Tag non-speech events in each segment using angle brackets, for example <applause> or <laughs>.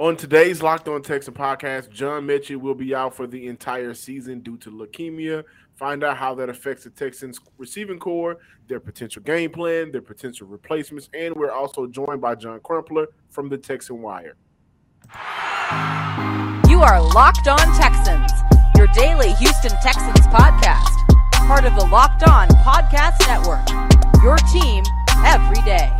On today's Locked On Texan podcast, John Metchie will be out for the entire season due to leukemia. Find out how that affects the Texans receiving corps, their potential game plan, their potential replacements, and we're also joined by John Crumpler from the Texan Wire. You are Locked On Texans, your daily Houston Texans podcast, part of the Locked On Podcast Network. Your team every day.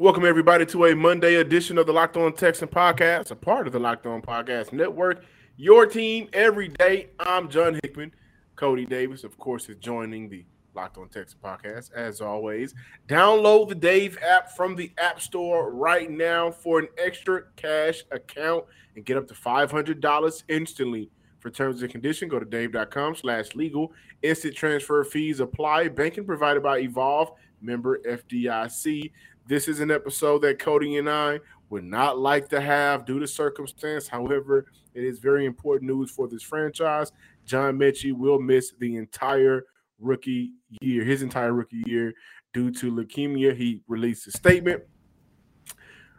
Welcome, everybody, to a Monday edition of the Locked On Texan podcast, a part of the Locked On Podcast Network. Your team every day. I'm John Hickman. Coty Davis, of course, is joining the Locked On Texas podcast as always. Download the Dave app from the App Store right now for an extra cash account and get up to $500 instantly. For terms and conditions, go to dave.com slash legal. Instant transfer fees apply. Banking provided by Evolve, member FDIC. This is an episode that Coty and I would not like to have due to circumstance. However, it is very important news for this franchise. John Metchie will miss the entire rookie year, his entire rookie year, due to leukemia. He released a statement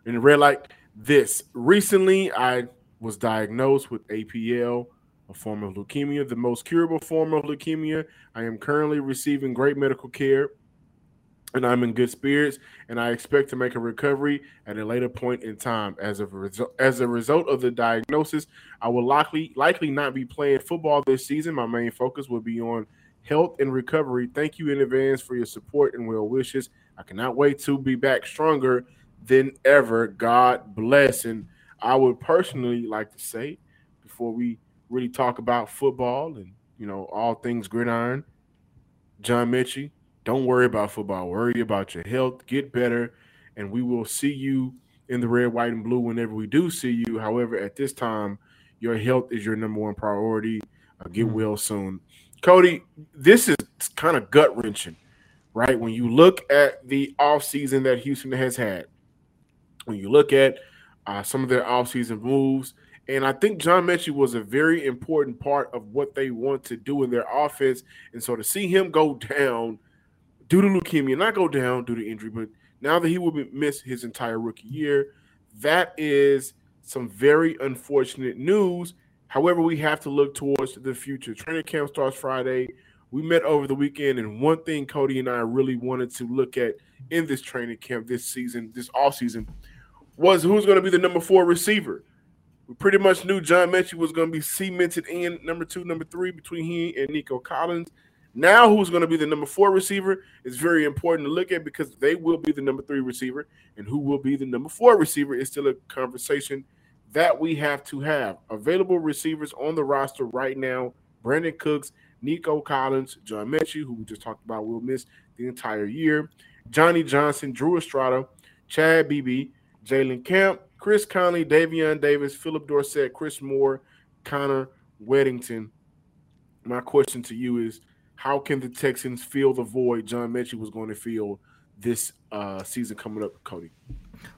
and red light. this. Recently, I was diagnosed with APL, a form of leukemia, the most curable form of leukemia. I am currently receiving great medical care and I'm in good spirits, and I expect to make a recovery at a later point in time. As a result, as a result of the diagnosis, I will likely likely not be playing football this season. My main focus will be on health and recovery. Thank you in advance for your support and well wishes. I cannot wait to be back stronger than ever. God bless. And I would personally like to say, before we really talk about football and you know all things gridiron, John Metchie don't worry about football. Worry about your health. Get better. And we will see you in the red, white, and blue whenever we do see you. However, at this time, your health is your number one priority. Uh, get mm-hmm. well soon. Coty, this is kind of gut wrenching, right? When you look at the offseason that Houston has had, when you look at uh, some of their offseason moves, and I think John Metchie was a very important part of what they want to do in their offense. And so to see him go <laughs> down – due to leukemia, not go down due to injury, but now that he will miss his entire rookie year, that is some very unfortunate news. However, we have to look towards the future. Training camp starts Friday. We met over the weekend, and one thing Coty and I really wanted to look at in this training camp this season, this off season, was who's going to be the number four receiver. We pretty much knew John Metchie was going to be cemented in number two, number three between he and Nico Collins. Now, who's going to be the number four receiver is very important to look at because they will be the number three receiver, and who will be the number four receiver is still a conversation that we have to have. Available receivers on the roster right now Brandin Cooks, Nico Collins, John Metchie, who we just talked about, will miss the entire year, Johnny Johnson, Drew Estrada, Chad Beebe, Jalen Camp, Chris Conley, Davion Davis, Philip Dorsett, Chris Moore, Connor Weddington. My question to you is how can the Texans fill the void John Metchie was going to fill this uh, season coming up, Coty?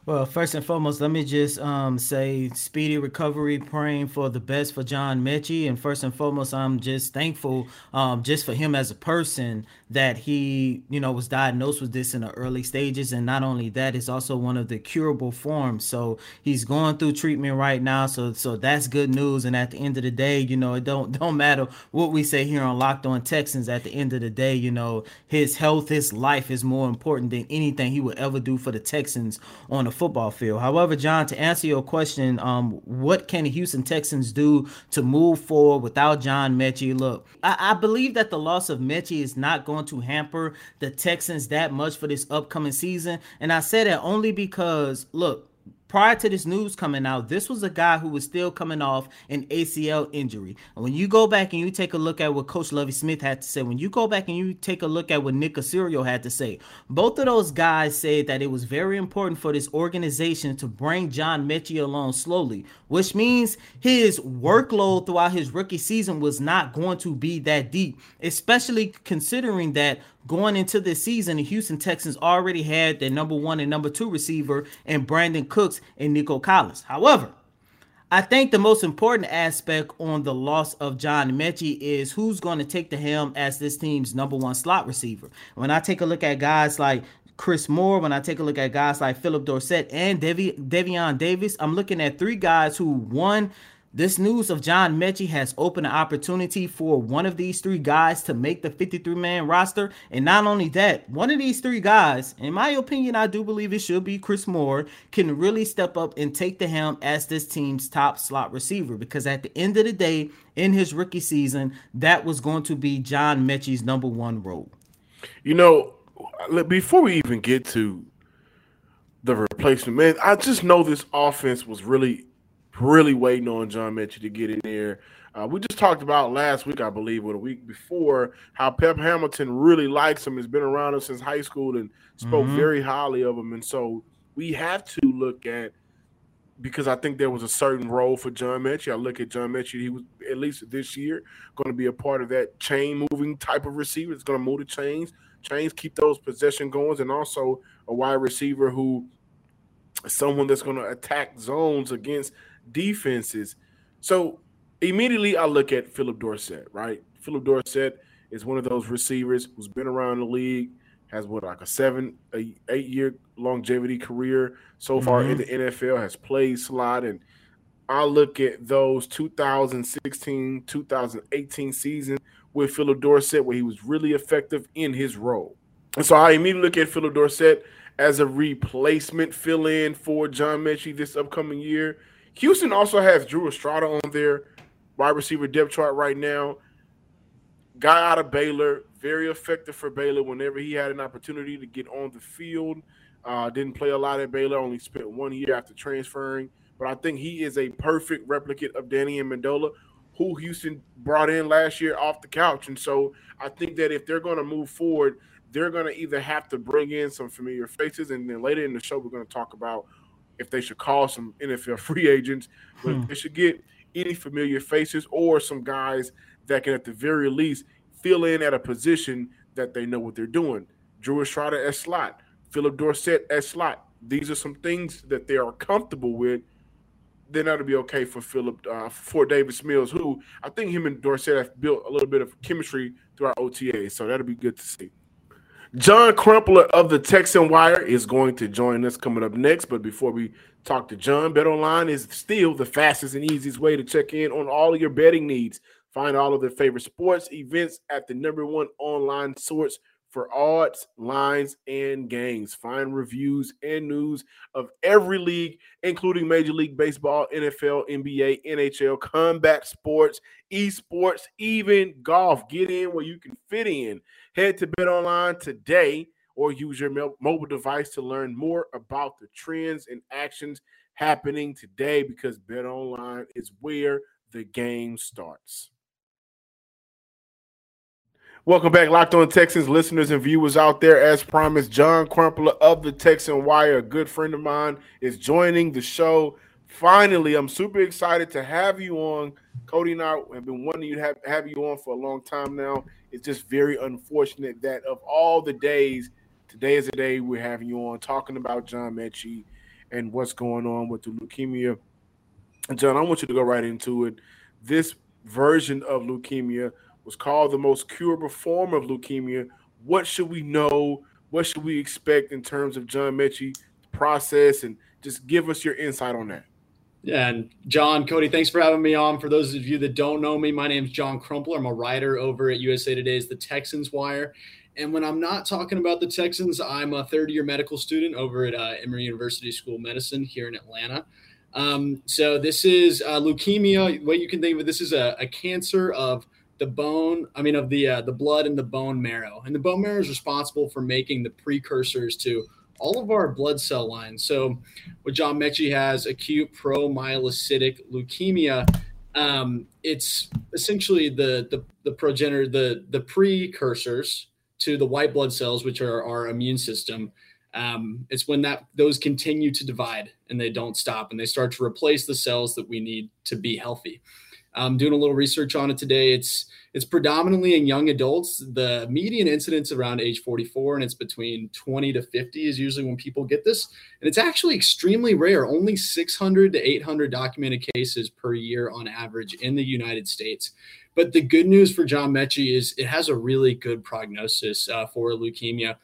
Well, first and foremost, let me just um, say speedy recovery, praying for the best for John Metchie. And first and foremost, I'm just thankful um, just for him as a person that he, you know, was diagnosed with this in the early stages. And not only that, it's also one of the curable forms. So he's going through treatment right now. So so that's good news. And at the end of the day, you know, it don't <laughs> don't matter what we say here on Locked On Texans. At the end of the day, you know, his health, his life is more important than anything he would ever do for the Texans on a football field. However, John, to answer your question, um, what can the Houston Texans do to move forward without John Metchie? Look, I, I believe that the loss of Metchie is not going to hamper the Texans that much for this upcoming season. And I say that only because, look, prior to this news coming out, this was a guy who was still coming off an ACL injury. And when you go back and you take a look at what Coach Lovie Smith had to say, when you go back and you take a look at what Nick Caserio had to say, both of those guys said that it was very important for this organization to bring John Metchie along slowly, which means his workload throughout his rookie season was not going to be that deep, especially considering that going into this season, the Houston Texans already had their number one and number two receiver and Brandin Cooks and Nico Collins. However, I think the most important aspect on the loss of John Metchie is who's going to take the helm as this team's number one slot receiver. When I take a look at guys like Chris Moore, when I take a look at guys like Philip Dorsett and Devi, Davion Davis, I'm looking at three guys who one this news of John Metchie has opened an opportunity for one of these three guys to make the 53 man roster. And not only that, one of these three guys, in my opinion, I do believe it should be Chris Moore, can really step up and take the helm as this team's top slot receiver. Because at the end of the day, in his rookie season, that was going to be John Metchie's number one role. You know, before we even get to the replacement, man, I just know this offense was really really waiting on John Metchie to get in there. Uh, we just talked about last week, I believe, or the week before, how Pep Hamilton really likes him, has been around him since high school, and spoke mm-hmm. very highly of him. And so we have to look at because I think there was a certain role for John Metchie. I look at John Metchie; he was at least this year going to be a part of that chain moving type of receiver. It's going to move the chains, chains keep those possession going, and also a wide receiver who someone that's going to attack zones against defenses. So immediately I look at Philip Dorsett, right? Philip Dorsett is one of those receivers who's been around the league, has what like a seven, a eight year longevity career so far mm-hmm. in the NFL, has played slot. And I look at those 2016, 2018 season with Philip Dorsett, where he was really effective in his role. And so I immediately look at Philip Dorsett as a replacement fill in for John Metchie this upcoming year. Houston also has Drew Estrada on their wide receiver depth chart right now. Guy out of Baylor, very effective for Baylor whenever he had an opportunity to get on the field. Uh, didn't play a lot at Baylor, only spent one year after transferring. But I think he is a perfect replicate of Danny Amendola, who Houston brought in last year off the couch. And so I think that if they're going to move forward, they're going to either have to bring in some familiar faces, and then later in the show, we're going to talk about if they should call some NFL <laughs> free agents, but hmm. they should get any familiar faces or some guys that can, at the very least, fill in at a position that they know what they're doing. Drew Estrada at slot, Philip Dorsett at slot. These are some things that they are comfortable with. Then that'll be okay for Philip uh, for Davis Mills, who I think him and Dorsett have built a little bit of chemistry through our OTA. So that'll be good to see. John Crumpler of the Texan Wire is going to join us coming up next. But before we talk to John, Bet Online is still the fastest and easiest way to check in on all of your betting needs. Find all of the favorite sports events at the number one online source for odds, lines, and games. Find reviews and news of every league, including Major League Baseball, NFL, NBA, NHL, combat sports, esports, even golf. Get in where you can fit in. Head to Bet Online today or use your mobile device to learn more about the trends and actions happening today because Bet Online is where the game starts. Welcome back, Locked On Texans listeners and viewers out there. As promised, John Crumpler of the Texan Wire, a good friend of mine, is joining the show. Finally, I'm super excited to have you on. Coty and I have been wanting to have, have you on for a long time now. It's just very unfortunate that of all the days, today is the day we're having you on talking about John Metchie and what's going on with the leukemia. John, I want you to go right into it. This version of leukemia was called the most curable form of leukemia. What should we know? What should we expect in terms of John Metchie process? And just give us your insight on that. Yeah, and John, Coty, thanks for having me on. For those of you that don't know me, my name is John Crumpler. I'm a writer over at USA Today's The Texans Wire. And when I'm not talking about the Texans, I'm a third year medical student over at uh, Emory University School of Medicine here in Atlanta. Um, so this is uh, leukemia. What you can think of this is a, a cancer of the bone. I mean, of the uh, the blood and the bone marrow. And the bone marrow is responsible for making the precursors to all of our blood cell lines. So, what John Metchie has acute promyelocytic leukemia. Um, it's essentially the, the the progenitor, the the precursors to the white blood cells, which are our immune system. Um, it's when that those continue to divide and they don't stop, and they start to replace the cells that we need to be healthy. Um, doing a little research on it today. It's it's predominantly in young adults. The median incidence around age 44, and it's between 20 to 50 is usually when people get this. And it's actually extremely rare. Only 600 to 800 documented cases per year on average in the United States. But the good news for John Metchie is it has a really good prognosis uh, for leukemia.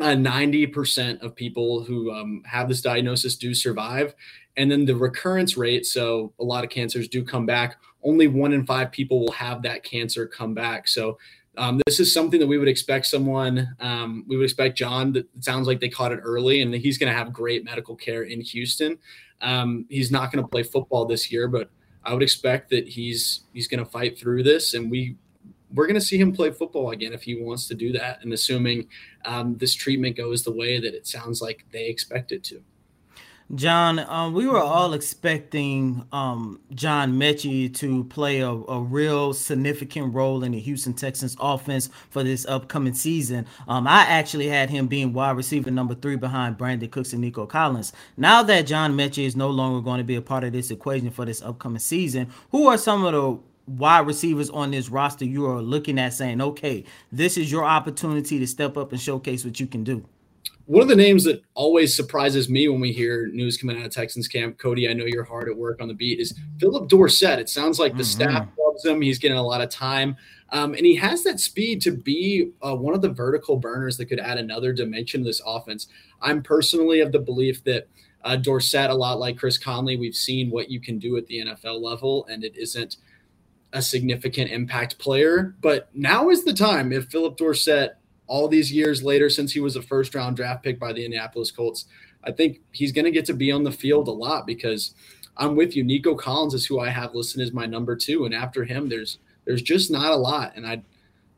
Uh, 90% of people who um, have this diagnosis do survive. And then the recurrence rate, so a lot of cancers do come back. Only one in five people will have that cancer come back. So um, this is something that we would expect someone, um, we would expect John, that sounds like they caught it early and he's going to have great medical care in Houston. Um, he's not going to play football this year, but I would expect that he's he's going to fight through this, and we we're going to see him play football again if he wants to do that, and assuming um, this treatment goes the way that it sounds like they expect it to. John, um, we were all expecting um, John Metchie to play a, a, real significant role in the Houston Texans offense for this upcoming season. Um, I actually had him being wide receiver number three behind Brandin Cooks and Nico Collins. Now that John Metchie is no longer going to be a part of this equation for this upcoming season, who are some of the wide receivers on this roster you are looking at saying, okay, this is your opportunity to step up and showcase what you can do? One of the names that always surprises me when we hear news coming out of Texans camp, Coty, I know you're hard at work on the beat, is Philip Dorsett. It sounds like the mm-hmm. staff loves him. He's getting a lot of time. Um, and he has that speed to be uh, one of the vertical burners that could add another dimension to this offense. I'm personally of the belief that uh, Dorsett, a lot like Chris Conley, we've seen what you can do at the NFL level, and it isn't a significant impact player. But now is the time if Philip Dorsett all these years later since he was a first round draft pick by the Indianapolis Colts. I think he's going to get to be on the field a lot because I'm with you. Nico Collins is who I have listed as my number two, and after him, there's there's just not a lot. And I,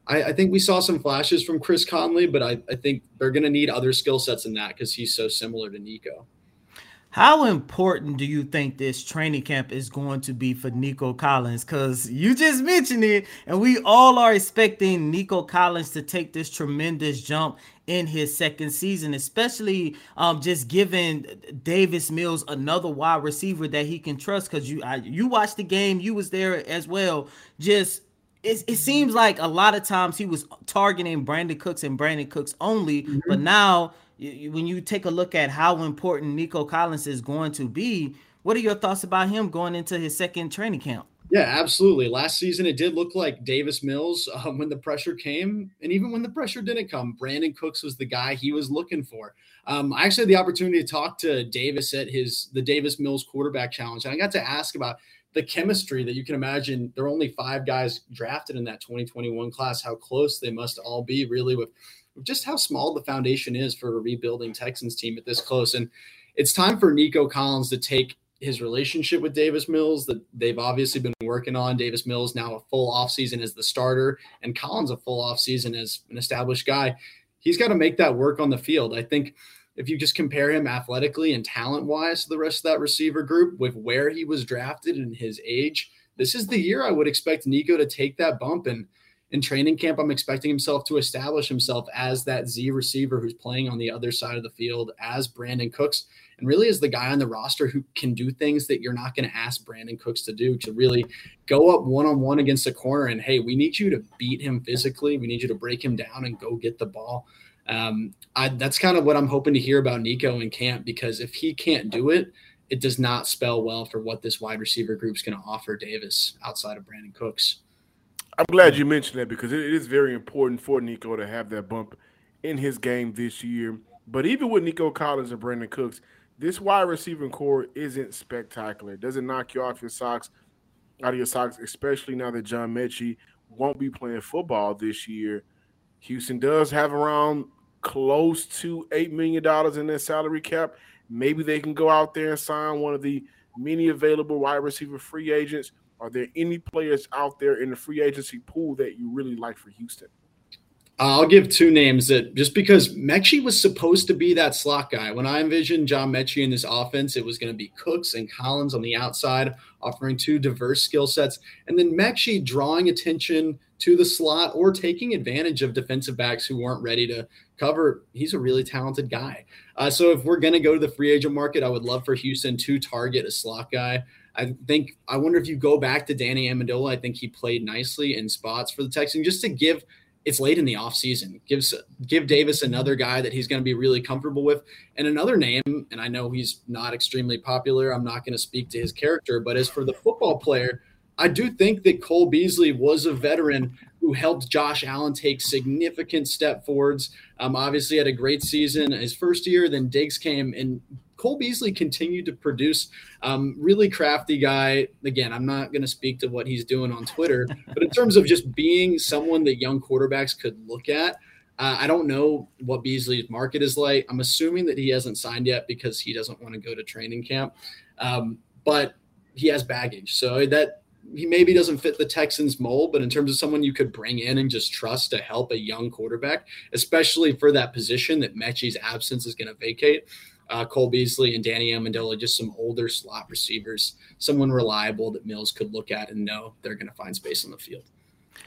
I, I think we saw some flashes from Chris Conley, but I, I think they're going to need other skill sets in that because he's so similar to Nico. How important do you think this training camp is going to be for Nico Collins? Because you just mentioned it, and we all are expecting Nico Collins to take this tremendous jump in his second season, especially um, just giving Davis Mills another wide receiver that he can trust. Because you I, you watched the game, you was there as well. Just it, it seems like a lot of times he was targeting Brandin Cooks and Brandin Cooks only, mm-hmm. but now when you take a look at how important Nico Collins is going to be, what are your thoughts about him going into his second training camp? Yeah, absolutely. Last season, it did look like Davis Mills <laughs> um, when the pressure came, and even when the pressure didn't come, Brandin Cooks was the guy he was looking for. Um, I actually had the opportunity to talk to Davis at his the Davis Mills quarterback challenge, and I got to ask about the chemistry that you can imagine. There are only five guys drafted in that 2021 class. How close they must all be, really, with just how small the foundation is for a rebuilding Texans team at this close. And it's time for Nico Collins to take his relationship with Davis Mills that they've obviously been working on. Davis Mills now a full offseason as the starter, and Collins a full offseason as an established guy. He's got to make that work on the field. I think if you just compare him athletically and talent wise to the rest of that receiver group with where he was drafted and his age, this is the year I would expect Nico to take that bump and – in training camp, I'm expecting himself to establish himself as that Z receiver who's playing on the other side of the field as Brandin Cooks and really is the guy on the roster who can do things that you're not going to ask Brandin Cooks to do to really go up one on one against a corner and hey, we need you to beat him physically. We need you to break him down and go get the ball. Um, I, that's kind of what I'm hoping to hear about Nico in camp because if he can't do it, it does not spell well for what this wide receiver group is going to offer Davis outside of Brandon Cooks. I'm glad you mentioned that because it is very important for Nico to have that bump in his game this year. But even with Nico Collins and Brandon Cooks, this wide receiving corps isn't spectacular. It doesn't knock you off your socks, out of your socks, especially now that John Metchie won't be playing football this year. Houston does have around close to $8 million in their salary cap. Maybe they can go out there and sign one of the many available wide receiver free agents are there any players out there in the free agency pool that you really like for Houston? I'll give two names that just because Metchie was supposed to be that slot guy. When I envisioned John Metchie in this offense, it was going to be Cooks and Collins on the outside, offering two diverse skill sets. And then Metchie drawing attention to the slot or taking advantage of defensive backs who weren't ready to cover. He's a really talented guy. Uh, so if we're going to go to the free agent market, I would love for Houston to target a slot guy. I think I wonder if you go back to Danny Amendola. I think he played nicely in spots for the Texans just to give. It's late in the offseason. Gives give Davis another guy that he's going to be really comfortable with, and another name. And I know he's not extremely popular. I'm not going to speak to his character, but as for the football player, I do think that Cole Beasley was a veteran who helped Josh Allen take significant step forwards. Um, obviously, had a great season his first year. Then Diggs came and Cole Beasley continued to produce. Um, really crafty guy. Again, I'm not going to speak to what he's doing on Twitter, <laughs> but in terms of just being someone that young quarterbacks could look at, uh, I don't know what Beasley's market is like. I'm assuming that he hasn't signed yet because he doesn't want to go to training camp. Um, but he has baggage, so that he maybe doesn't fit the Texans mold, but in terms of someone you could bring in and just trust to help a young quarterback, especially for that position that Metchie's absence is going to vacate, uh, Cole Beasley and Danny Amendola, just some older slot receivers, someone reliable that Mills could look at and know they're going to find space on the field.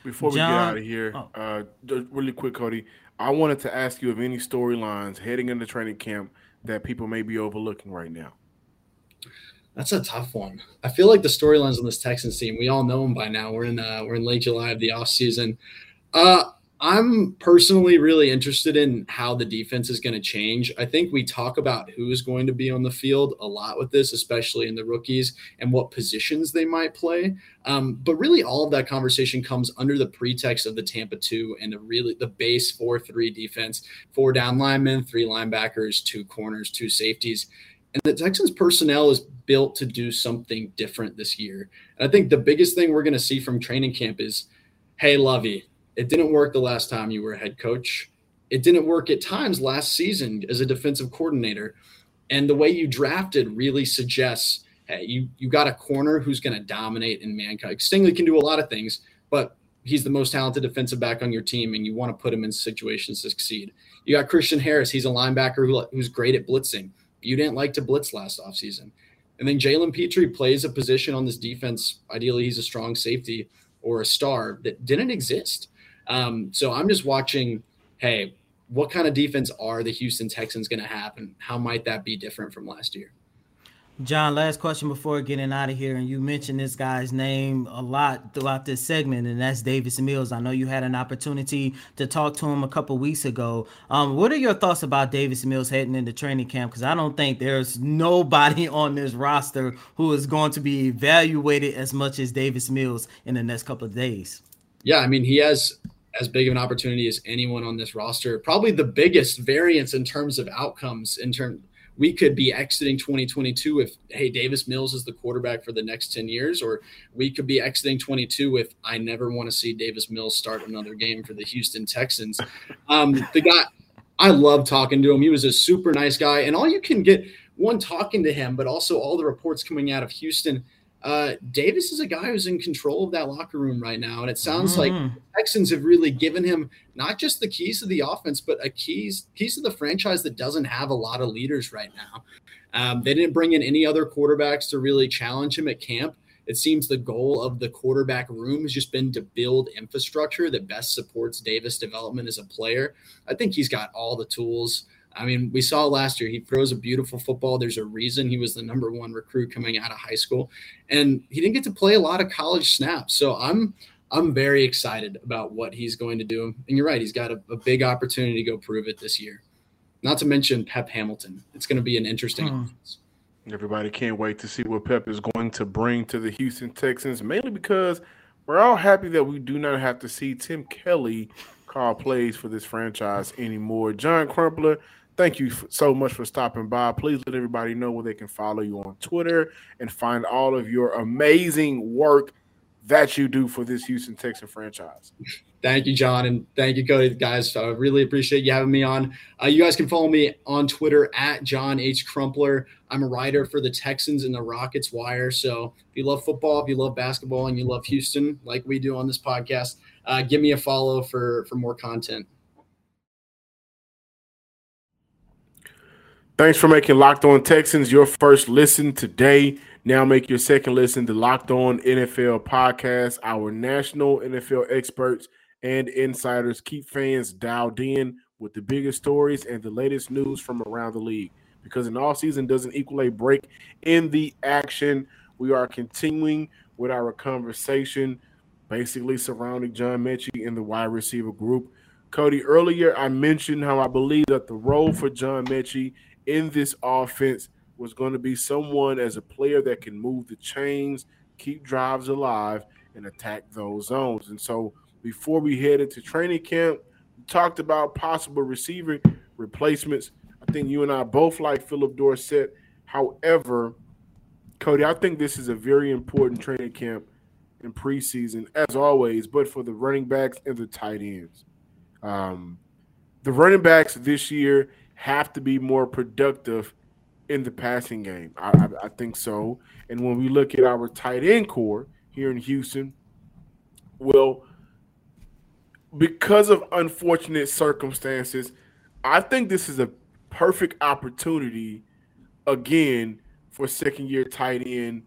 Before we John, get out of here, oh. uh, really quick, Coty, I wanted to ask you of any storylines heading into training camp that people may be overlooking right now. That's a tough one. I feel like the storylines on this Texans team, we all know them by now. We're in uh, we're in late July of the off season. Uh, I'm personally really interested in how the defense is going to change. I think we talk about who is going to be on the field a lot with this, especially in the rookies and what positions they might play. Um, but really, all of that conversation comes under the pretext of the Tampa two and the really the base four three defense: four down linemen, three linebackers, two corners, two safeties. And the Texans personnel is built to do something different this year. And I think the biggest thing we're going to see from training camp is hey, Lovie, it didn't work the last time you were a head coach. It didn't work at times last season as a defensive coordinator. And the way you drafted really suggests hey, you, you got a corner who's going to dominate in mankind. Stingley can do a lot of things, but he's the most talented defensive back on your team, and you want to put him in situations to succeed. You got Christian Harris. He's a linebacker who, who's great at blitzing. You didn't like to blitz last offseason. And then Jalen Pitre plays a position on this defense. Ideally, he's a strong safety or a star that didn't exist. Um, so I'm just watching, hey, what kind of defense are the Houston Texans going to have, and how might that be different from last year? John, last question before getting out of here. And you mentioned this guy's name a lot throughout this segment, and that's Davis Mills. I know you had an opportunity to talk to him a couple weeks ago. Um, what are your thoughts about Davis Mills heading into training camp? Because I don't think there's nobody <laughs> on this roster who is going to be evaluated as much as Davis Mills in the next couple of days. Yeah, I mean, he has as big of an opportunity as anyone on this roster. Probably the biggest variance in terms of outcomes in terms we could be exiting 2022 if hey Davis Mills is the quarterback for the next 10 years or we could be exiting 22 if I never want to see Davis Mills start another game for the Houston Texans. Um, the guy I love talking to him. He was a super nice guy and all you can get one talking to him but also all the reports coming out of Houston uh, Davis is a guy who's in control of that locker room right now, and it sounds mm. like the Texans have really given him not just the keys to the offense, but a keys keys to the franchise that doesn't have a lot of leaders right now. Um, they didn't bring in any other quarterbacks to really challenge him at camp. It seems the goal of the quarterback room has just been to build infrastructure that best supports Davis' development as a player. I think he's got all the tools. I mean, we saw last year he throws a beautiful football. There's a reason he was the number one recruit coming out of high school, and he didn't get to play a lot of college snaps. So I'm I'm very excited about what he's going to do. And you're right, he's got a, a big opportunity to go prove it this year. Not to mention Pep Hamilton. It's going to be an interesting. Hmm. Everybody can't wait to see what Pep is going to bring to the Houston Texans, mainly because we're all happy that we do not have to see Tim Kelly call plays for this franchise anymore. John Crumpler, thank you so much for stopping by. Please let everybody know where they can follow you on Twitter and find all of your amazing work that you do for this Houston Texan franchise. Thank you, John, and thank you, Coty, guys. I really appreciate you having me on. Uh, you guys can follow me on Twitter at John H. Crumpler. I'm a writer for the Texans and the Rockets Wire. So if you love football, if you love basketball, and you love Houston, like we do on this podcast, uh, give me a follow for for more content. Thanks for making Locked On Texans your first listen today. Now make your second listen to Locked On NFL podcast. Our national NFL experts and insiders keep fans dialed in with the biggest stories and the latest news from around the league. Because an all season doesn't equal a break in the action. we are continuing with our conversation, basically surrounding John Metchie and the wide receiver group. Coty, earlier I mentioned how I believe that the role for John Metchie in this offense was going to be someone as a player that can move the chains, keep drives alive, and attack those zones. And so before we head into training camp, we talked about possible receiver replacements. I think you and I both like Philip Dorsett. However, Coty, I think this is a very important training camp in preseason, as always, but for the running backs and the tight ends. Um, the running backs this year have to be more productive in the passing game. I, I, I, think so. And when we look at our tight end corps here in Houston, well, because of unfortunate circumstances, I think this is a perfect opportunity again for second year tight end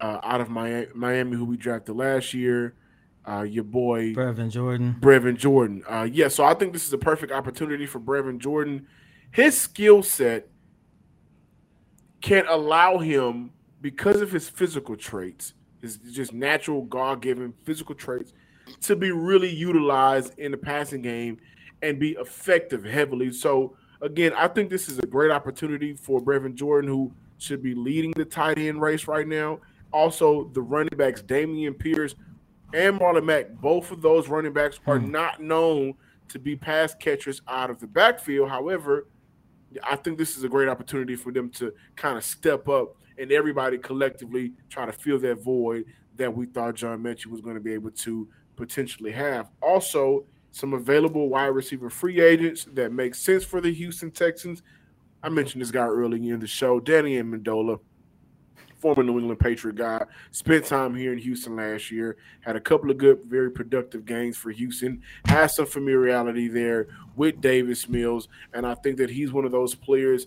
uh, out of Miami, Miami, who we drafted last year. Uh, your boy Brevin Jordan. Brevin Jordan. Uh, yeah, so I think this is a perfect opportunity for Brevin Jordan. His skill set can allow him, because of his physical traits, his just natural God given physical traits, to be really utilized in the passing game and be effective heavily. So again, I think this is a great opportunity for Brevin Jordan, who should be leading the tight end race right now. Also, the running backs, Dameon Pierce and Marlon Mack, both of those running backs are hmm. not known to be pass catchers out of the backfield. However, I think this is a great opportunity for them to kind of step up and everybody collectively try to fill that void that we thought John Metchie was going to be able to potentially have. Also, some available wide receiver free agents that make sense for the Houston Texans. I mentioned this guy early in the show, Danny Amendola, former New England Patriot guy, spent time here in Houston last year, had a couple of good, very productive games for Houston, has some familiarity there with Davis Mills, and I think that he's one of those players,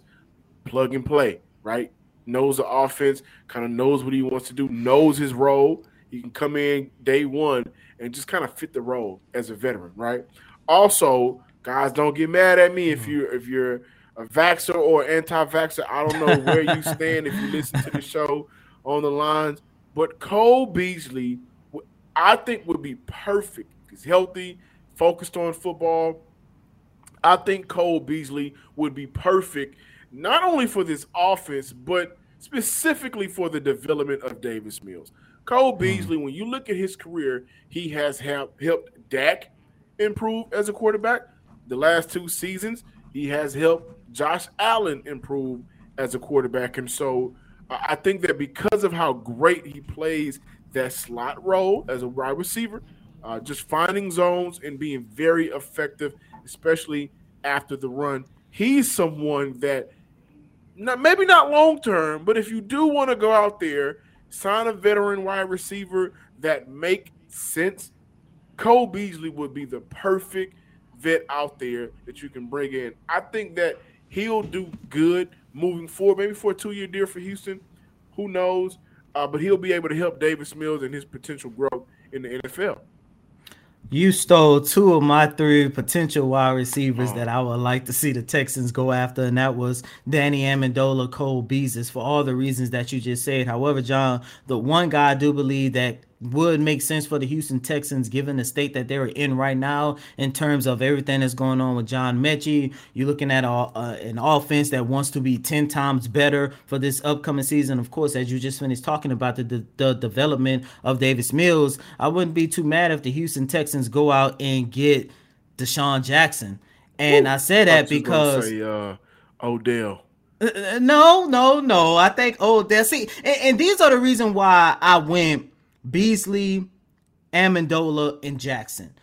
plug and play, right? Knows the offense, kind of knows what he wants to do, knows his role. He can come in day one and just kind of fit the role as a veteran, right? Also, guys, don't get mad at me if mm-hmm. you if you're a vaxer or anti-vaxer. I don't know where you stand if you listen to the show on the lines, but Cole Beasley, I think would be perfect. He's healthy, focused on football. I think Cole Beasley would be perfect not only for this offense, but specifically for the development of Davis Mills. Cole hmm. Beasley, when you look at his career, he has helped helped Dak improve as a quarterback. The last two seasons, he has helped Josh Allen improve as a quarterback. And so I think that because of how great he plays that slot role as a wide receiver, uh, just finding zones and being very effective, especially after the run, he's someone that not maybe not long term, but if you do want to go out there sign a veteran wide receiver that make sense, Cole Beasley would be the perfect vet out there that you can bring in. I think that he'll do good moving forward, maybe for a two-year deal for Houston. Who knows? Uh, but he'll be able to help Davis Mills and his potential growth in the NFL. You stole two of my three potential wide receivers oh. that I would like to see the Texans go after, and that was Danny Amendola, Cole Beasley, for all the reasons that you just said. However, John, the one guy I do believe that would make sense for the Houston Texans given the state that they're in right now in terms of everything that's going on with John Metchie. You're looking at a, uh, an offense that wants to be 10 times better for this upcoming season. Of course, as you just finished talking about the, the, the development of Davis Mills, I wouldn't be too mad if the Houston Texans go out and get DeSean Jackson. And Ooh, I say that because say, uh, Odell. Uh, uh, no, no, no. I think Odell. See, and, and these are the reason why I went Beasley, Amendola, and Jackson.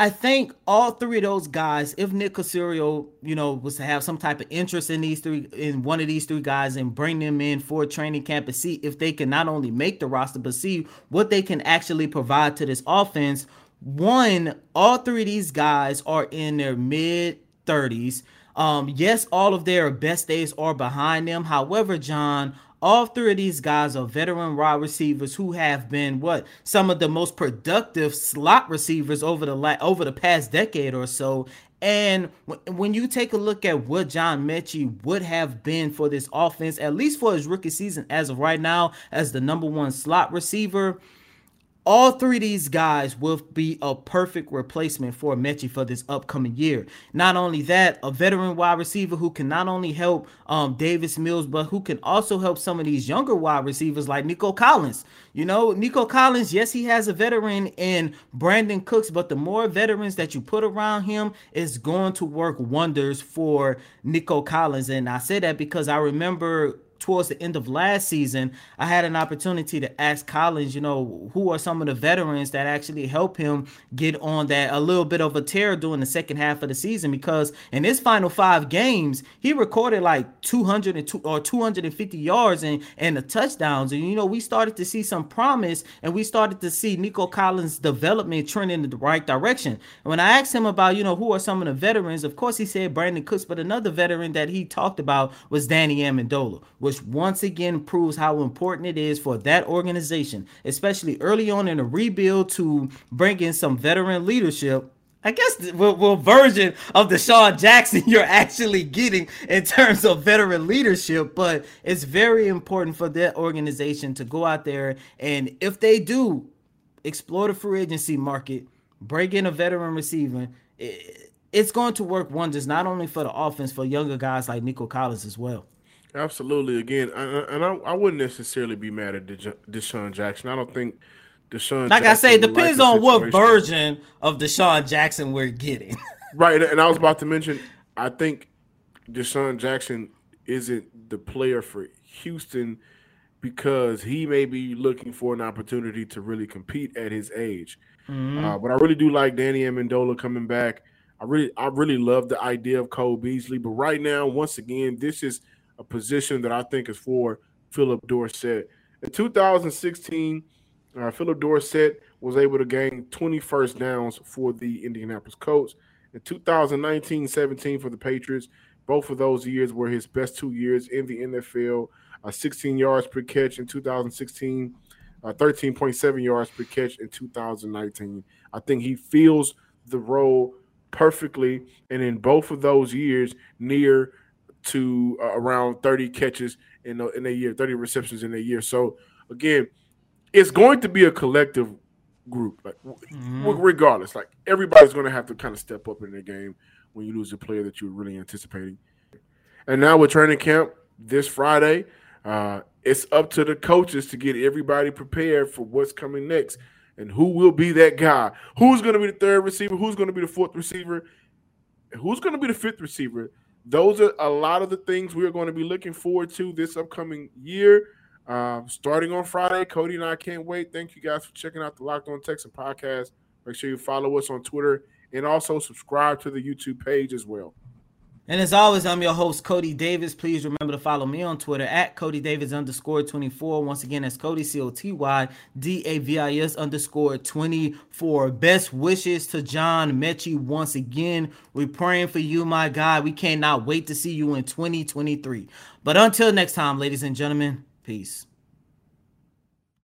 I think all three of those guys, if Nick Caserio, you know, was to have some type of interest in these three, in one of these three guys and bring them in for training camp and see if they can not only make the roster, but see what they can actually provide to this offense. One, all three of these guys are in their mid 30s. Um, yes, all of their best days are behind them. However, John, All three of these guys are veteran wide receivers who have been what some of the most productive slot receivers over the la- over the past decade or so. And when you take a look at what John Metchie would have been for this offense, at least for his rookie season as of right now, as the number one slot receiver, all three of these guys will be a perfect replacement for Metchie for this upcoming year. Not only that, a veteran wide receiver who can not only help um, Davis Mills, but who can also help some of these younger wide receivers like Nico Collins. You know, Nico Collins, yes, he has a veteran in Brandin Cooks, but the more veterans that you put around him is going to work wonders for Nico Collins. And I say that because I remember towards the end of last season, I had an opportunity to ask Collins, you know, who are some of the veterans that actually help him get on that a little bit of a tear during the second half of the season because in his final five games, he recorded like 202 or 250 yards and and the touchdowns. And you know, we started to see some promise and we started to see Nico Collins' development trend in the right direction. And when I asked him about, you know, who are some of the veterans, of course he said Brandin Cooks, but another veteran that he talked about was Danny Amendola which once again proves how important it is for that organization, especially early on in a rebuild, to bring in some veteran leadership. I guess what, what version of the DeSean Jackson <laughs> you're actually getting in terms of veteran leadership, but it's very important for that organization to go out there and if they do explore the free agency market, break in a veteran receiver, it's going to work wonders not only for the offense for younger guys like Nico Collins as well. Absolutely. Again, and I, I wouldn't necessarily be mad at DeSean Jackson. I don't think DeSean. Like Jackson I say, it depends on what version of DeSean Jackson we're getting. <laughs> right, and I was about to mention. I think DeSean Jackson isn't the player for Houston because he may be looking for an opportunity to really compete at his age. Mm-hmm. Uh, but I really do like Danny Amendola coming back. I really, I really love the idea of Cole Beasley. But right now, once again, this is – a position that I think is for Philip Dorsett. In 2016, uh, Phillip Dorsett was able to gain 20 first downs for the Indianapolis Colts. In 2019-17 for the Patriots, both of those years were his best two years in the NFL. Uh, 16 yards per catch in 2016, uh, 13.7 yards per catch in 2019. I think he feels the role perfectly, and in both of those years, near to uh, around 30 catches in a, in a year, 30 receptions in a year. So again, it's going to be a collective group, like mm-hmm. regardless. Like everybody's going to have to kind of step up in the game when you lose a player that you're really anticipating. And now with training camp this Friday, uh, it's up to the coaches to get everybody prepared for what's coming next and who will be that guy. Who's going to be the third receiver? Who's going to be the fourth receiver? Who's going to be the fifth receiver? Those are a lot of the things we're going to be looking forward to this upcoming year. Uh, starting on Friday, Coty and I can't wait. Thank you guys for checking out the Locked On Texan podcast. Make sure you follow us on Twitter and also subscribe to the YouTube page as well. And as always, I'm your host, Coty Davis. Please remember to follow me on Twitter at Coty Davis underscore 24. Once again, that's Coty C O T Y D A V I S underscore 24. Best wishes to John Metchie once again. We're praying for you, my guy. We cannot wait to see you in 2023. But until next time, ladies and gentlemen, peace.